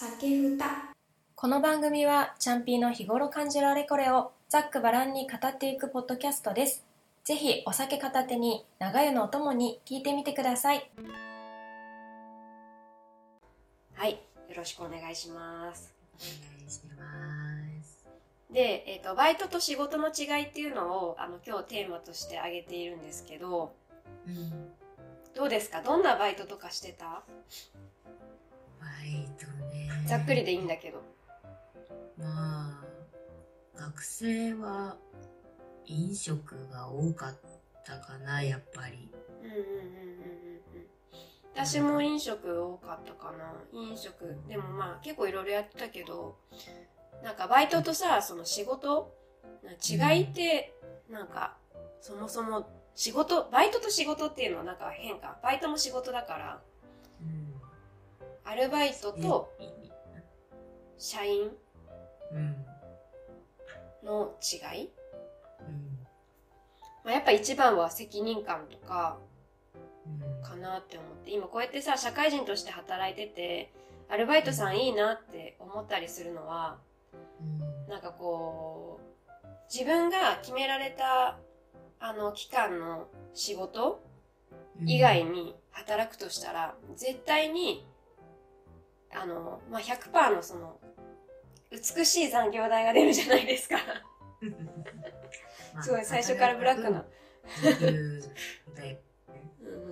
酒ふたこの番組はチャンピーの日頃感じるあれこれをざっくばらんに語っていくポッドキャストです。ぜひお酒片手に長湯のお供に聞いてみてください。はい、よろしくお願いします。お願いします。で、えっ、と、バイトと仕事の違いっていうのを、あの、今日テーマとして挙げているんですけど、うん。どうですか？どんなバイトとかしてた？バイトね。ざっくりでいいんだけど。まあ、学生は飲食が多かったかな、やっぱり。うんうんうんうんうんうん。私も飲食多かったかな。飲食。でもまあ結構いろいろやってたけど、なんかバイトとさ、その仕事な違いって、なんか、そもそも仕事、バイトと仕事っていうのはなんか変か。バイトも仕事だから、うん。アルバイトと社員うん。の違い？うん。まあ、やっぱ一番は責任感とかうん。かなって思って、今こうやってさ、社会人として働いてて、アルバイトさんいいなって思ったりするのは、うん。なんかこう、自分が決められた、あの、期間の仕事以外に働くとしたら、絶対に、あの、まあ、100%のその、美しい残業代が出るじゃないですか。ま あすごい最初からブラックな。。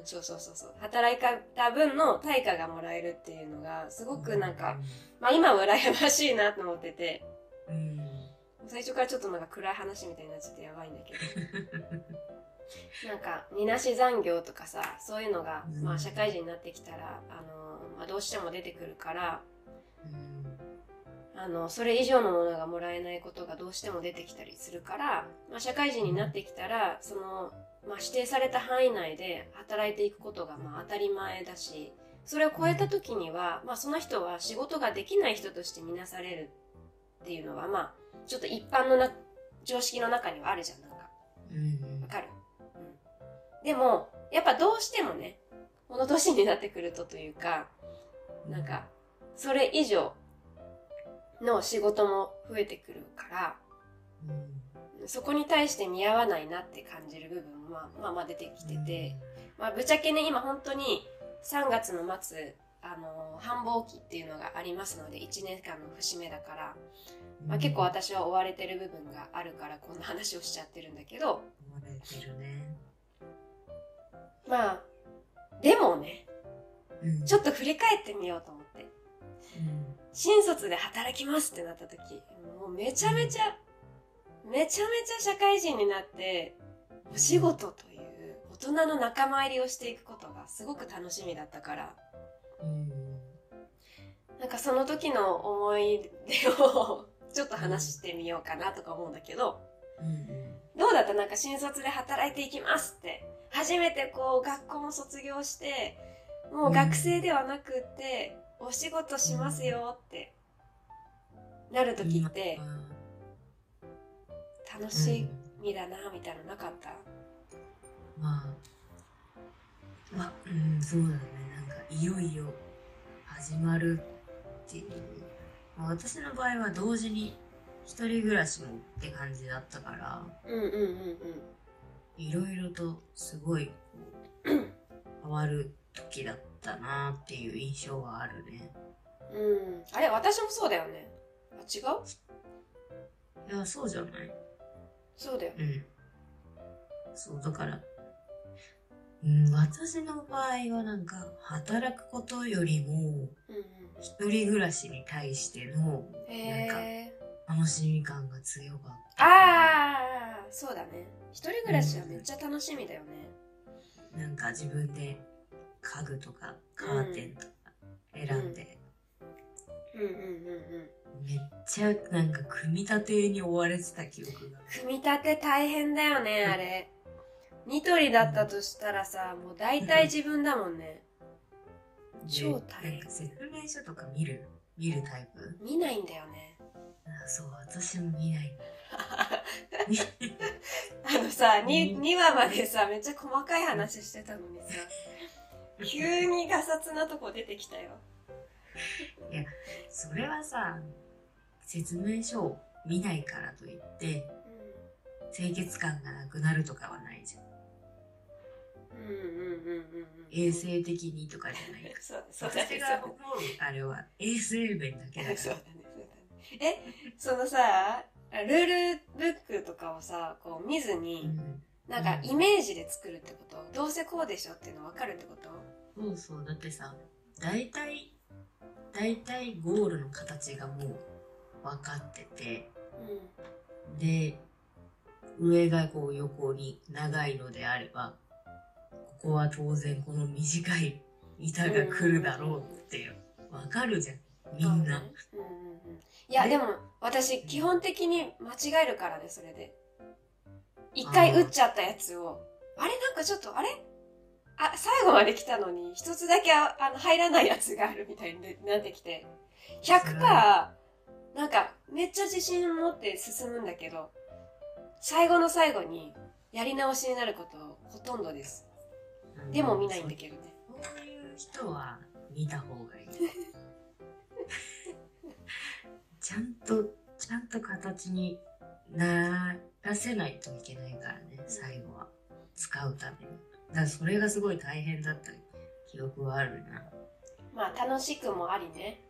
そうそうそうそう。働いた分の対価がもらえるっていうのが、すごくなんか、、まあ今は羨ましいなと思ってて、うん。最初からちょっとなんか暗い話みたいになっちゃってやばいんだけど。なんか、みなし残業とかさ、そういうのが、うんまあ社会人になってきたら、あの、まあどうしても出てくるから、うん。あの、それ以上のものがもらえないことがどうしても出てきたりするから、まあ社会人になってきたら、その、まあ指定された範囲内で働いていくことがまあ当たり前だし、それを超えた時には、まあその人は仕事ができない人として見なされるっていうのは、まあ、ちょっと一般のな、常識の中にはあるじゃん、なんか。うん。でも、やっぱどうしてもね、この年になってくるとというか、なんか、それ以上の仕事も増えてくるから、うん、そこに対して見合わないなって感じる部分もまあまあまあ出てきてて、まあぶっちゃけね、今本当に3月の末、あの、繁忙期っていうのがありますので、1年間の節目だから、うん、まあ結構私は追われてる部分があるからこんな話をしちゃってるんだけど、思われてるね。まあ、でもね、うん、ちょっと振り返ってみようと思って。うん、新卒で働きますってなった時、もうめちゃめちゃ、めちゃめちゃ社会人になって、お仕事という大人の仲間入りをしていくことがすごく楽しみだったから、うん、なんかその時の思い出をちょっと話してみようかなとか思うんだけど、うん、どうだった？なんか新卒で働いていきますって、初めてこう学校も卒業して、もう学生ではなくって、お仕事しますよってなる時って、楽しみだなみたいなのなかった？まあ、まあ、うん、そうだね。なんか、いよいよ始まるっていう。まあ、私の場合は同時に一人暮らしもって感じだったから、うんうんうんうんいろいろとすごいこう変わる時だったなっていう印象はあるね。うん。あれ私もそうだよね。あ違う？いや、そうじゃない。そうだよ。うん。そう、だから、うん、私の場合はなんか、働くことよりも、一人暮らしに対してのへえ楽しみ感が強かった。ああそうだね。一人暮らしはめっちゃ楽しみだよね。なんか自分で家具とかカーテンとか選んで、うん。うんうんうんめっちゃなんか組み立てに追われてた記憶が。組み立て大変だよねあれ。ニトリだったとしたらさもう大体自分だもんね。超大で変説明書とか見る見るタイプ？見ないんだよね。あそう、私も見ない。あのさ、にうん。2話までさ、めっちゃ細かい話してたのにさ、急にガサツなとこ出てきたよ。いやそれはさ説明書を見ないからといって清潔感がなくなるとかはないじゃん。うん。うんうんうんうん衛生的にとかじゃないか。らそうそうだね私が思うあれは。衛生面だけだから。そうだねそうだね。えそのさルールブックとかをさこう見ずうに、ん。なんかイメージで作るってこと？どうせこうでしょっていうの分かるってこと？そうそう。だってさ大体大体ゴールの形がもう分かってて。うで上がこう横に長いのであればここは当然この短い板が来るだろうって分かるじゃんみんな、うんうんうんいやでも私基本的に間違えるからねそれで。一回打っちゃったやつを。あれなんかちょっとあれ？あ最後まで来たのに一つだけああの入らないやつがあるみたいになってきて。100%なんかめっちゃ自信を持って進むんだけど最後の最後にやり直しになることほとんどです。うん。でも見ないんだけどね。そういう人は見た方がいいちゃんとちゃんと形にならせないといけないからね最後は。使うために。だからそれがすごい大変だった記憶はあるな、まあ楽しくもありね。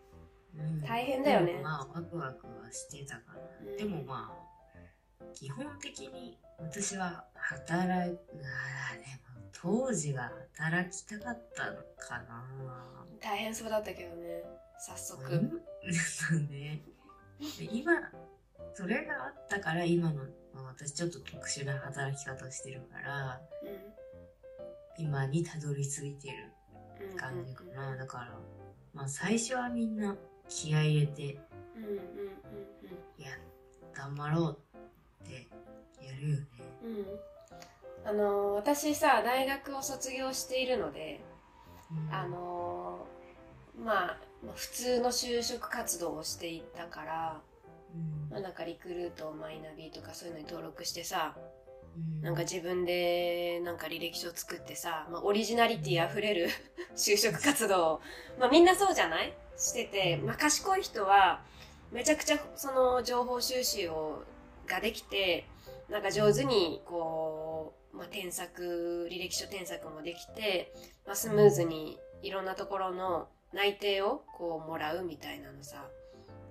うん。大変だよね。まあワクワクはしてたから、うん。でもまあ基本的に私は働いあーでも当時は働きたかったのかな。大変そうだったけどね早速、うん。ね。で今、それがあったから今の、まあ、私ちょっと特殊な働き方をしてるから、今にたどり着いてるうん感じかな。だから、まあ最初はみんな気合い入れて、うんうんうんいや、頑張ろうってやるよね。うん。うんあのー私さ大学を卒業しているので、うん。あのまあ普通の就職活動をしていったから、うん。まあ、なんかリクルートマイナビとかそういうのに登録してさうん。なんか自分でなんか履歴書作ってさ、まあ、オリジナリティあふれる 就職活動を、まあ、みんなそうじゃない？してて、まあ、賢い人はめちゃくちゃその情報収集をができてなんか上手にこう、まあ、添削履歴書添削もできて、まあ、スムーズにいろんなところの内定をこうもらうみたいなのさ、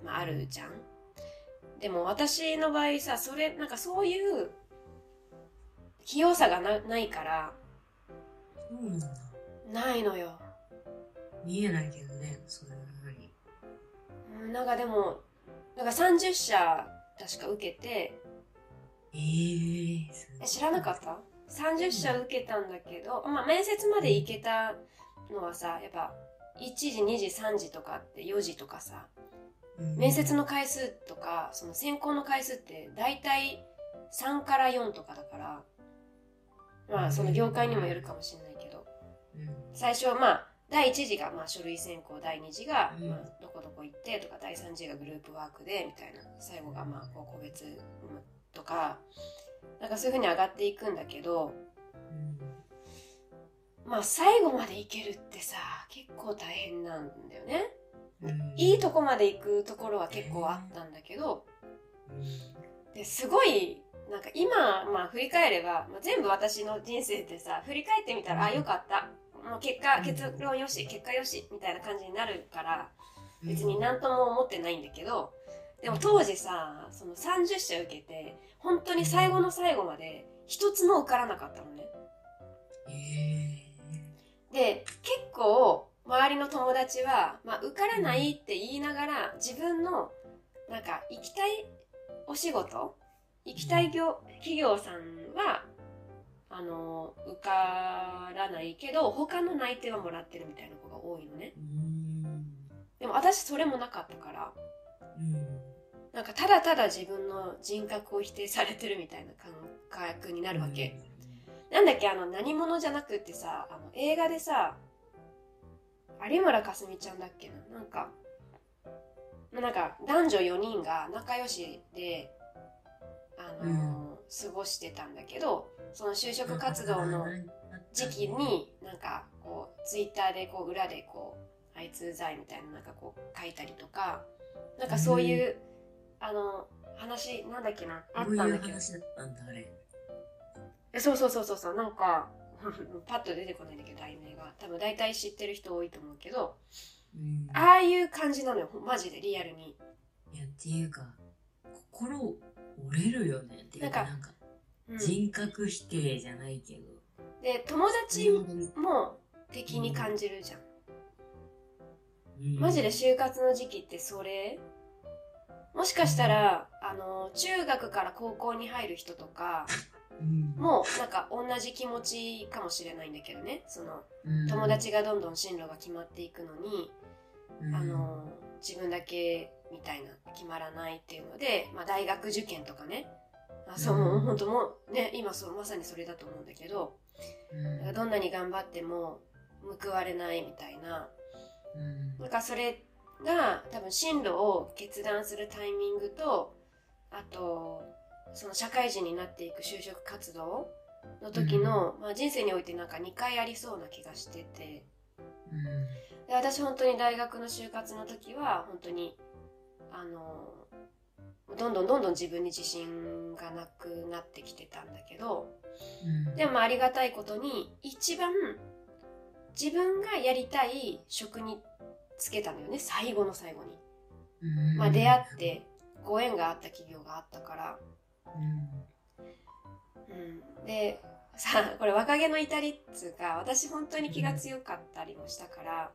まあ、あるじゃん。でも私の場合さそれなんかそういう器用さがなないからそうなんだ。ないのよ。見えないけどね、そういうふうに。うんなんかでもなんか30社確か受けてええすごいえ知らなかった ?30 社受けたんだけど、まあ面接まで行けたのはさやっぱ1時2時3時とかって4時とかさうん。面接の回数とかその選考の回数って大体3から4とかだからまあその業界にもよるかもしれないけど。うん。最初はまあ第1次がまあ書類選考第2次がうん。まあどこどこ行ってとか第3次がグループワークでみたいな最後がまあこう個別とかなんかそういうふうに上がっていくんだけどまあ最後まで行けるってさ結構大変なんだよね。うん。いいとこまで行くところは結構あったんだけどですごいなんか今、まあ、振り返れば、まあ、全部私の人生ってさ振り返ってみたら、あよかった。もう結果結論よし結果よしみたいな感じになるから別に何とも思ってないんだけどでも当時さその30社受けて本当に最後の最後まで一つも受からなかったのね。えで結構周りの友達は、まあ、受からないって言いながら自分のなんか行きたいお仕事行きたい業企業さんはあの受からないけど他の内定はもらってるみたいな子が多いのね。でも私それもなかったからうん。なんかただただ自分の人格を否定されてるみたいな感覚になるわけ、なんだっけあの何者じゃなくってさあの映画でさ有村架純ちゃんだっけな？なんかまあなんか男女4人が仲良しであのー過ごしてたんだけどその就職活動の時期になんかこうツイッターでこう裏でこうあいつうざいみたいななんかこう書いたりとかなんかそういう、あの話なんだっけな？あったんだけど。話だったんだ、あれ。えそうそうそうそうそうなんか パッと出てこないんだけど題名が。多分大体知ってる人多いと思うけど。うん。ああいう感じなのよ。マジでリアルに。いや、っていうか、心折れるよね。っていうか、ななんか、うん。人格否定じゃないけど。で友達も敵に感じるじゃん。うん。マジで就活の時期ってそれ？もしかしたら、あの、中学から高校に入る人とか、う んもうなんか同じ気持ちかもしれないんだけどね。その、うん。友達がどんどん進路が決まっていくのに、うん。あの、自分だけみたいな決まらないっていうので、まあ大学受験とかね。あそう、もう本当もうね、今そう、まさにそれだと思うんだけど、うん。どんなに頑張っても報われないみたいな、うん。なんかそれが多分進路を決断するタイミングと、あと、その社会人になっていく就職活動の時の、まあ人生においてなんか2回ありそうな気がしてて、うん。で私本当に大学の就活の時は本当にあのどんどんどんどん自分に自信がなくなってきてたんだけどうん。でもまあありがたいことに一番自分がやりたい職につけたのよね。最後の最後に、うん。まあ、出会ってご縁があった企業があったから、うん。うん、でさあこれ若気の至りっつうか私本当に気が強かったりもしたから、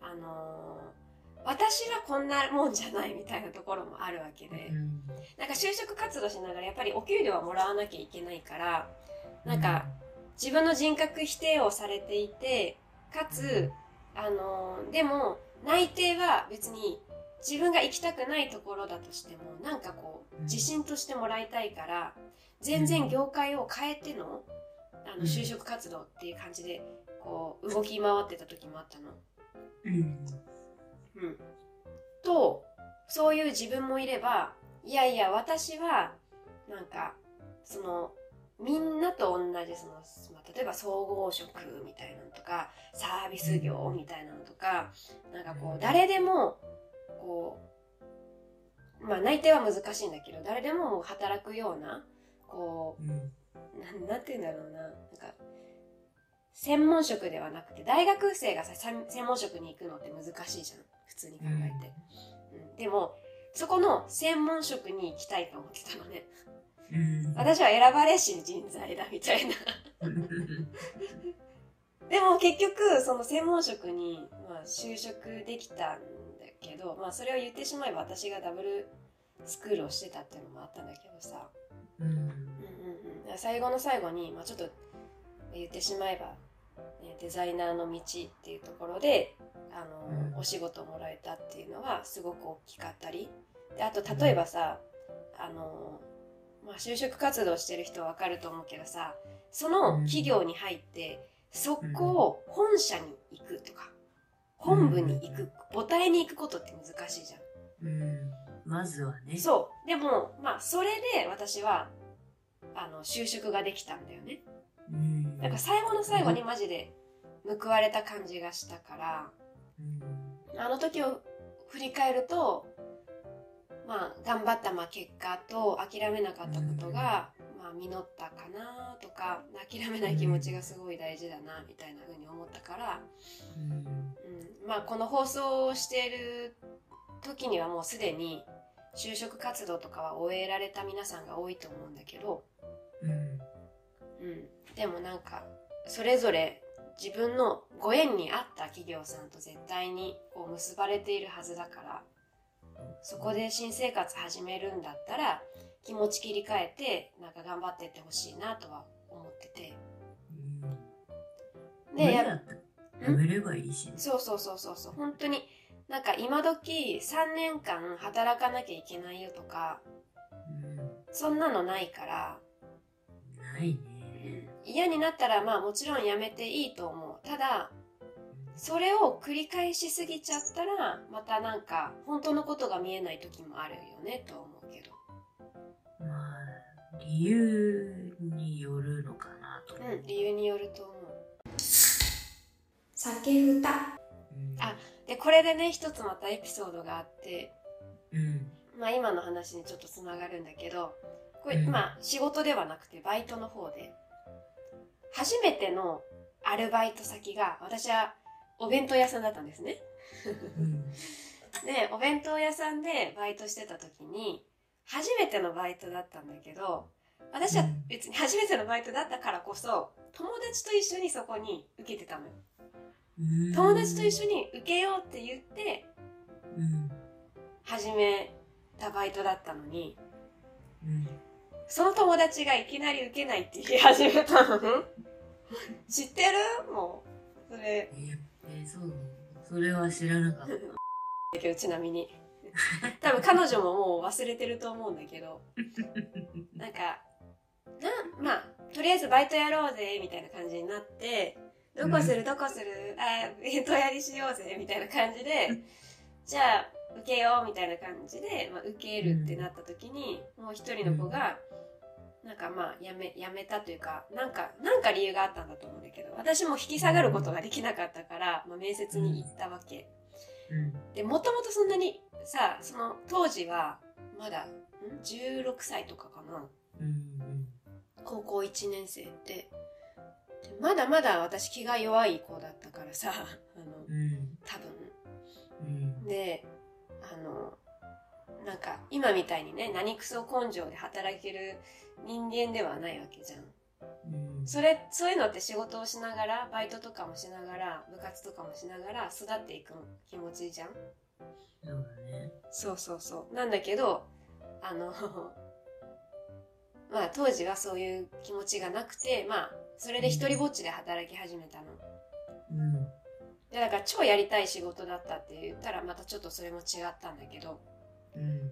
あのー私はこんなもんじゃないみたいなところもあるわけで、うん。なんか就職活動しながらやっぱりお給料はもらわなきゃいけないからなんか自分の人格否定をされていてかつ、あのーでも内定は別に自分が行きたくないところだとしてもなんかこううん自信としてもらいたいから全然業界を変えてのあうん。の就職活動っていう感じでこう動き回ってた時もあったの。うん。うん、とそういう自分もいればいやいや私はなんかそのみんなと同じその、まあ、例えば総合職みたいなのとかサービス業みたいなのとかなんかこう誰でもこうまあ内定は難しいんだけど誰でも働くようなこうん。うなんなんて言うんだろうな。なんか専門職ではなくて大学生がささ専門職に行くのって難しいじゃん。普通に考えて、うん。でもそこの専門職に行きたいと思ってたのね。うん。私は選ばれし人材だみたいな。でも結局その専門職に、まあ、就職できたんだけど、まあ、それを言ってしまえば私がダブルスクールをしてたっていうのもあったんだけどさ。うん。うんうん最後の最後に、まあ、ちょっと言ってしまえば、ね、デザイナーの道っていうところであの、うん。お仕事をもらえたっていうのはすごく大きかったり。であと例えばさ、あの、まあ、就職活動してる人はわかると思うけどさその企業に入って速攻本社に行くとか本部に行く母体に行くことって難しいじゃん。うん。まずはね。そう。でも、まあ、それで私は、あの、就職ができたんだよね。うん。だから最後の最後にマジで報われた感じがしたから、うん。あの時を振り返ると、まあ、頑張ったまあ結果と諦めなかったことが、まあ、実ったかなとか、諦めない気持ちがすごい大事だな、みたいな風に思ったから、うんうん、まあこの放送をしている時にはもうすでに就職活動とかは終えられた皆さんが多いと思うんだけど、うん。うん、でもなんかそれぞれ自分のご縁にあった企業さんと絶対にこう結ばれているはずだからそこで新生活始めるんだったら気持ち切り替えてなんか頑張ってってほしいなとは思ってて。うん。でややめればいいしね。そうそうそうそうそう。本当になんか今時3年間働かなきゃいけないよとかうん。そんなのないから。ないね。嫌になったらまあもちろんやめていいと思う。ただそれを繰り返しすぎちゃったらまたなんか本当のことが見えない時もあるよねとは思うけど。まあ理由によるのかなとうん理由によると思う酒ふたうん。あでこれでね一つまたエピソードがあって。うん。まあ今の話にちょっとつながるんだけどこれ、うん。まあ仕事ではなくてバイトの方で。初めてのアルバイト先が私はお弁当屋さんだったんですね。うん。でお弁当屋さんでバイトしてた時に初めてのバイトだったんだけど私はうん。別に初めてのバイトだったからこそ友達と一緒にそこに受けてたのよ。うん友達と一緒に受けようって言ってうん始めたバイトだったのにうんその友達がいきなり受けないって言い始めたのね。知ってる？もうそれ。ええそうなの？それは知らなかった。だけどちなみに。多分彼女ももう忘れてると思うんだけど。なんかなまあとりあえずバイトやろうぜみたいな感じになってどこする？どこする？あ弁当やりしようぜみたいな感じでじゃあ受けようみたいな感じで、まあ、受けるってなった時に、もう一人の子がなんかまあやめやめたというかなんかなんか理由があったんだと思うんだけど私も引き下がることができなかったから、まあ、面接に行ったわけ。うん。でもともとそんなにさその当時はまだん？16歳とかかな。うん高校1年生って。でまだまだ私気が弱い子だったからさあのうん。多分。うん。であのなんか今みたいにね何クソ根性で働ける人間ではないわけじゃん。うん。それそういうのって仕事をしながらバイトとかもしながら部活とかもしながら育っていく気持ちじゃん。そうだね。そうそうそう。なんだけど、あの、まあ当時はそういう気持ちがなくて、まあそれで一人ぼっちで働き始めたの。うんで、だから超やりたい仕事だったって言ったらまたちょっとそれも違ったんだけど。うん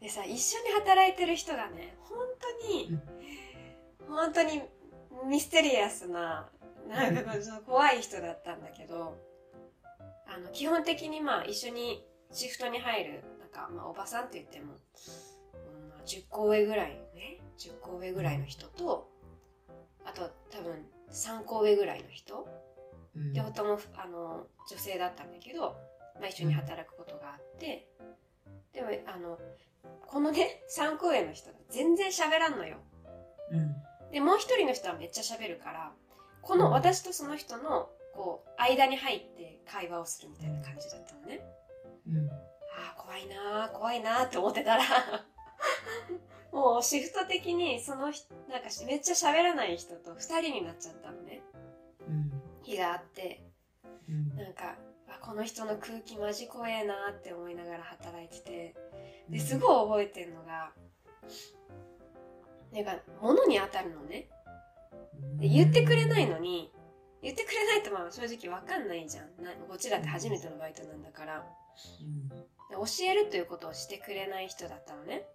でさ、一緒に働いてる人がね、本当に、本当にミステリアスな、なんかその怖い人だったんだけど、あの、基本的にまあ一緒にシフトに入る、なんかまあおばさんって言っても、うんまあ、10個上ぐらいね、10個上ぐらいの人と、あと多分3個上ぐらいの人、うん。両方ともあの女性だったんだけど、まあ、一緒に働くことがあって、でもあのこのね 3個上の人が全然喋らんのよ。うん。でもう一人の人はめっちゃ喋るからこの私とその人のこう間に入って会話をするみたいな感じだったのね。うん。ああ怖いなー怖いなーって思ってたら もうシフト的にその人なんかめっちゃ喋らない人と2人になっちゃったのね。うん。日があって。うん。なんかあこの人の空気マジ怖えなって思いながら働いてて。ですごい覚えてるのがなんか物に当たるのね。で言ってくれないのに言ってくれないとまあ正直わかんないじゃん。なこっちだって初めてのバイトなんだから。うん。で教えるということをしてくれない人だったのね。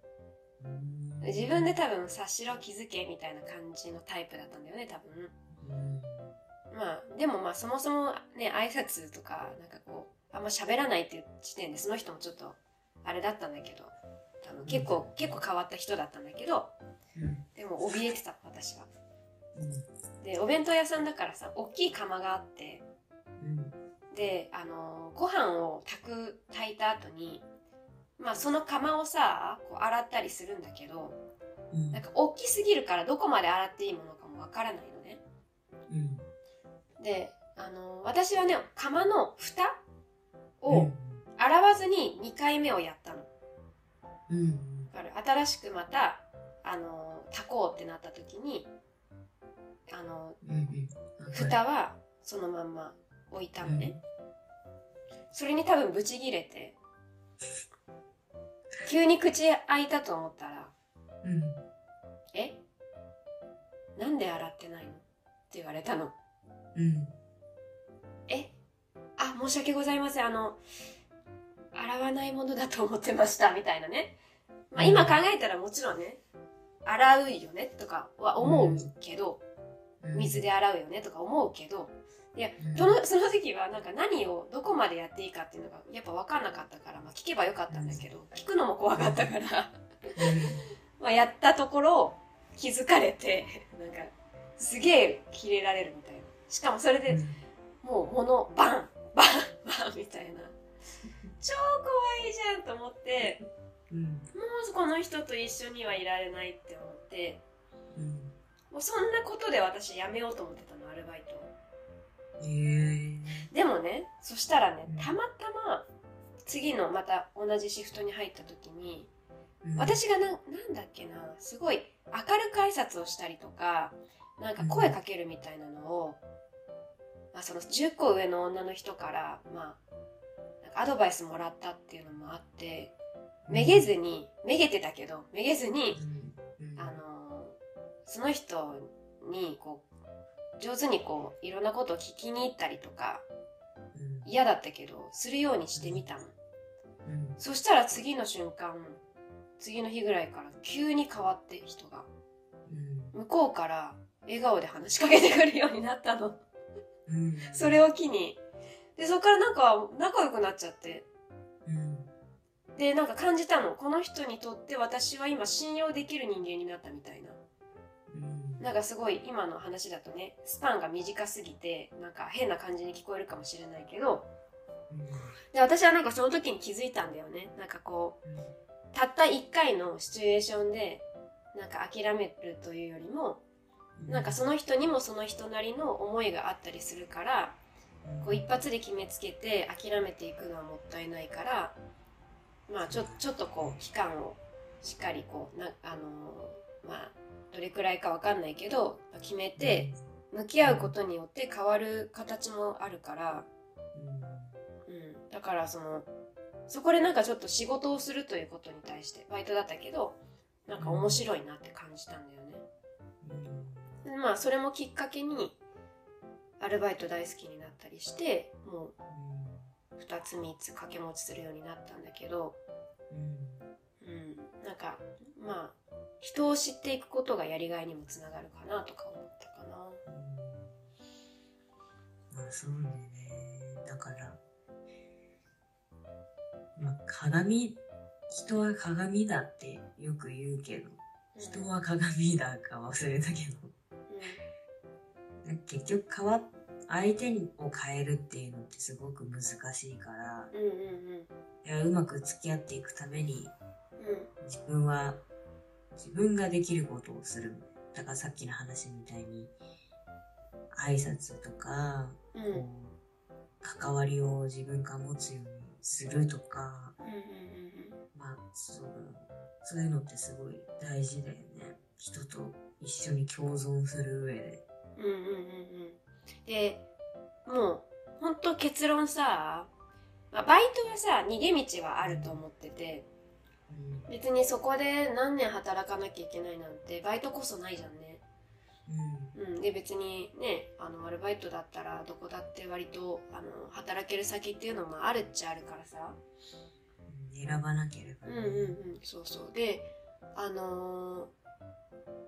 うん。で自分で多分察しろ気づけみたいな感じのタイプだったんだよね多分。うん。まあでもまあそもそもね挨拶とかなんかこうあんま喋らないっていう時点でその人もちょっとあれだったんだけどあの結構結構変わった人だったんだけどうん。でも怯えてた私は。うん。でお弁当屋さんだからさ大きい釜があってうん。であのご飯を炊く炊いた後にまあその釜をさこう洗ったりするんだけどうん。なんか大きすぎるからどこまで洗っていいものかもわからないのね。うん。であの私はね釜の蓋をうん。洗わずに2回目をやったの。うん。新しくまたあの炊こうってなった時にあのうんうん。蓋はそのまんま置いたのね、それに多分ブチギレて急に口開いたと思ったらうん「え？なんで洗ってないの?」って言われたの。うん「え？あ申し訳ございません。あの洗わないものだと思ってました」みたいなね、まあ、今考えたらもちろんね洗うよねとかは思うけど、水で洗うよねとか思うけどいやうん。そのその時はなんか何をどこまでやっていいかっていうのがやっぱ分かんなかったから、まあ、聞けばよかったんだけど聞くのも怖かったから まあやったところ気づかれてなんかすげえキレられるみたいな。しかもそれでもう物バンバンバンみたいな。超怖いじゃんと思ってうん。もうこの人と一緒にはいられないって思ってうん。もうそんなことで私辞めようと思ってたのアルバイトをでもねそしたらねうん。たまたま次のまた同じシフトに入った時にうん。私がななんだっけなすごい明るく挨拶をしたりとかなんか声かけるみたいなのを、まあ、その10個上の女の人から、まあ、なんかアドバイスもらったっていうのもあってめげずにめげてたけどめげずにう、ん。うん。あのその人にこう上手にこういろんなことを聞きに行ったりとかうん。嫌だったけどするようにしてみたの。うん。そしたら次の瞬間次の日ぐらいから急に変わって人がうん。向こうから笑顔で話しかけてくるようになったの。うん。それを機に。でそこからなんか仲良くなっちゃって。うん。でなんか感じたの。この人にとって私は今信用できる人間になったみたいな。うんなんかすごい今の話だとねスパンが短すぎてなんか変な感じに聞こえるかもしれないけどで私はなんかその時に気づいたんだよね。なんかこうたった1回のシチュエーションでなんか諦めるというよりもうん。なんかその人にもその人なりの思いがあったりするからこう一発で決めつけて諦めていくのはもったいないからまあちょちょっとこう期間をしっかりこうなあのーまあどれくらいかわかんないけど決めて向き合うことによって変わる形もあるから、うん、だからそのそこでなんかちょっと仕事をするということに対してバイトだったけどなんか面白いなって感じたんだよね。でまあそれもきっかけにアルバイト大好きになったりしてもう2つ3つ掛け持ちするようになったんだけど、うん、なんかまあ人を知っていくことがやりがいにもつながるかなとか思ったかな。まあそうね。だからまあ鏡人は鏡だってよく言うけど人は鏡だか忘れたけど結局変わ相手を変えるっていうのってすごく難しいからうんうんうんうん。いやうまく付き合っていくためにうん。自分は自分ができることをする。だからさっきの話みたいに挨拶とかうん。関わりを自分が持つようにするとかうんうんまあそうそういうのってすごい大事だよね。人と一緒に共存する上で。うんうんうんうん。でもう本当結論さ、まあ、バイトはさ逃げ道はあると思ってて。うん別にそこで何年働かなきゃいけないなんてバイトこそないじゃんね。うん、で別にねあのアルバイトだったらどこだって割とあの働ける先っていうのもあるっちゃあるからさ。うん。選ばなければね。うんうんうん。そうそう。であのー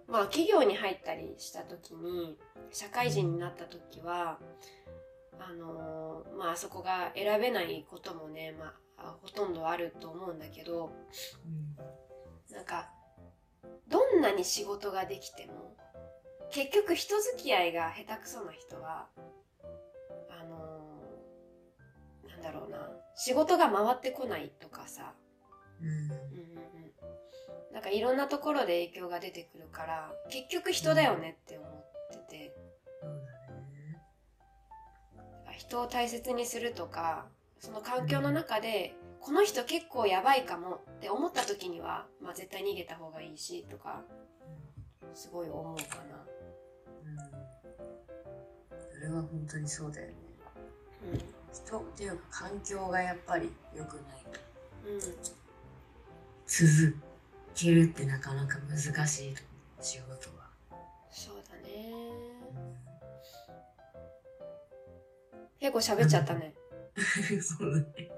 まあ企業に入ったりした時に社会人になった時はあのーまあそこが選べないこともね、まあ、ほとんどあると思うんだけどなんかどんなに仕事ができても結局人付き合いが下手くそな人はあのーなんだろうな仕事が回ってこないとかさ。うん。うんうんうん。うんなんかいろんなところで影響が出てくるから結局人だよねって思ってて。そうだね。人を大切にするとかその環境の中でこの人結構やばいかもって思った時には、まあ、絶対逃げた方がいいしとかすごい思うかな。うん。それは本当にそうだよね。人っていうか環境がやっぱり良くない。とうん、うん、続けるってなかなか難しい仕事は、そうだね。結構喋っちゃったね そうだね。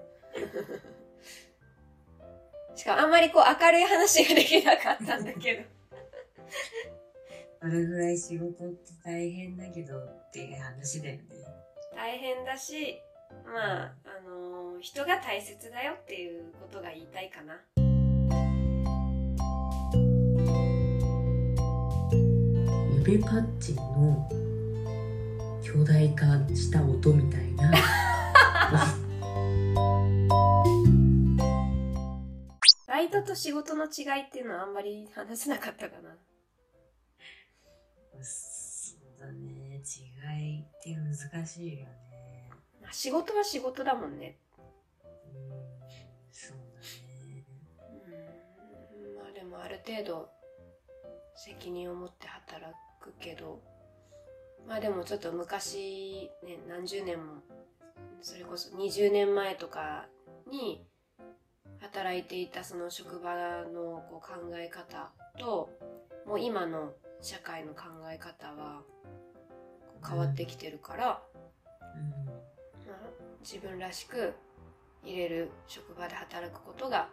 しかもあんまりこう明るい話ができなかったんだけど。それぐらい仕事って大変だけどっていう話だよね。大変だしまああの人が大切だよっていうことが言いたいかな。指パッチンの巨大化した音みたいな バイトと仕事の違いっていうのはあんまり話せなかったかな。そうだね。違いって難しいよね。まあ仕事は仕事だもんね。うん、そううん。まあでもある程度責任を持って働くけど、まあでもちょっと昔、ね、何十年も、それこそ20年前とかに働いていたその職場のこう考え方と、もう今の社会の考え方は変わってきてるから、だね。まあ、自分らしく入れる職場で働くことが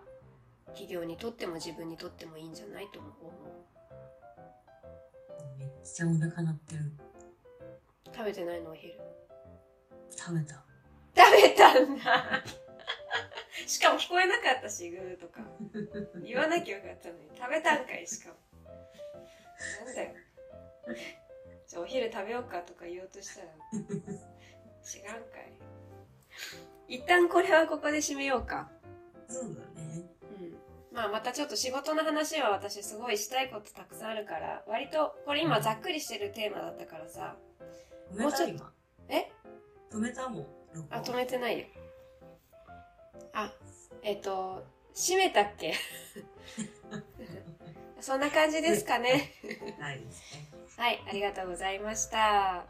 企業にとっても自分にとってもいいんじゃないと思う。うん。めっちゃお腹鳴ってる。食べてないの？お昼。食べた。たんだしかも聞こえなかったし、グーとか。言わなきゃよかったのに。食べたんかい、しかも。なんだよ。じゃあお昼食べようかとか言おうとしたら、知らんかい。一旦これはここで締めようか。そうだね。うん。まあまたちょっと仕事の話は私すごいしたいことたくさんあるから、割と、これ今ざっくりしてるテーマだったからさ。もうちょっと。え？止めたもん。あ、止めてないよ。あ、えっ、と、閉めたっけ？そんな感じですかね。ないですね。はい、ありがとうございました。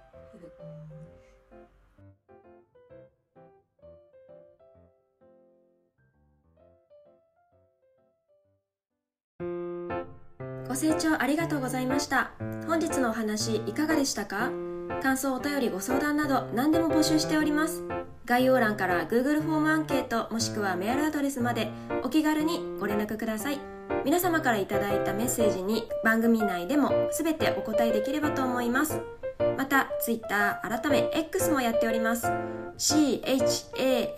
ご清聴ありがとうございました。本日のお話いかがでしたか？感想、お便り、ご相談など何でも募集しております。概要欄から Google フォームアンケートもしくはメールアドレスまでお気軽にご連絡ください。皆様からいただいたメッセージに番組内でも全てお答えできればと思います。また、Twitter 改め X もやっております。CHANPI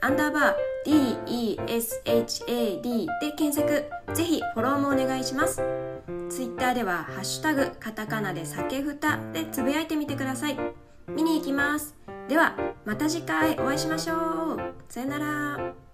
アンダーバー DESHAD で検索。ぜひフォローもお願いします。ツイッターではハッシュタグカタカナで酒ふたでつぶやいてみてください。見に行きます。では、また次回お会いしましょう。さよなら。